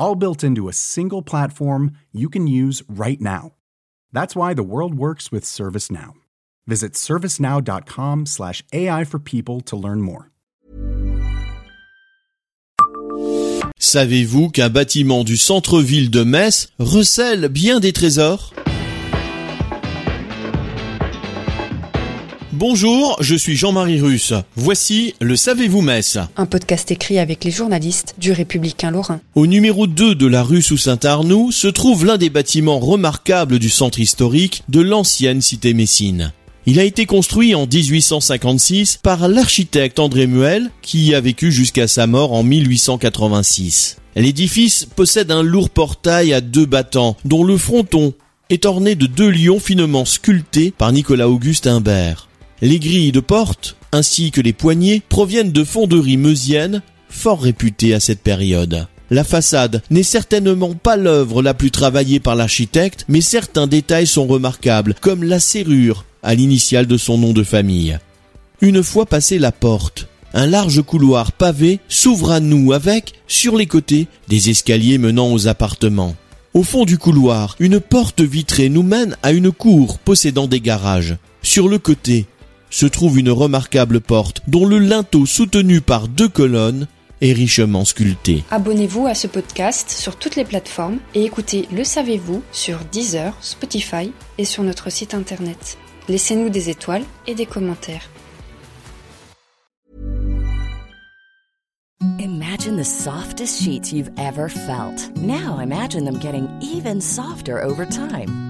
all built into a single platform you can use right now. That's why the world works with ServiceNow. Visit servicenow.com/slash AI for people to learn more. Savez-vous qu'un bâtiment du centre-ville de Metz recèle bien des trésors? Bonjour, je suis Jean-Marie Russe. Voici le Savez-vous Metz Un podcast écrit avec les journalistes du Républicain Lorrain. Au numéro 2 de la rue sous Saint-Arnoux se trouve l'un des bâtiments remarquables du centre historique de l'ancienne cité messine. Il a été construit en 1856 par l'architecte André Muel, qui y a vécu jusqu'à sa mort en 1886. L'édifice possède un lourd portail à deux battants, dont le fronton est orné de deux lions finement sculptés par Nicolas-Auguste Imbert. Les grilles de porte, ainsi que les poignées, proviennent de fonderies meusiennes, fort réputées à cette période. La façade n'est certainement pas l'œuvre la plus travaillée par l'architecte, mais certains détails sont remarquables, comme la serrure à l'initiale de son nom de famille. Une fois passée la porte, un large couloir pavé s'ouvre à nous avec, sur les côtés, des escaliers menant aux appartements. Au fond du couloir, une porte vitrée nous mène à une cour possédant des garages. Sur le côté, se trouve une remarquable porte dont le linteau soutenu par deux colonnes est richement sculpté. Abonnez-vous à ce podcast sur toutes les plateformes et écoutez Le Savez-vous sur Deezer, Spotify et sur notre site internet. Laissez-nous des étoiles et des commentaires. Imagine the softest sheets you've ever felt. Now imagine them getting even softer over time.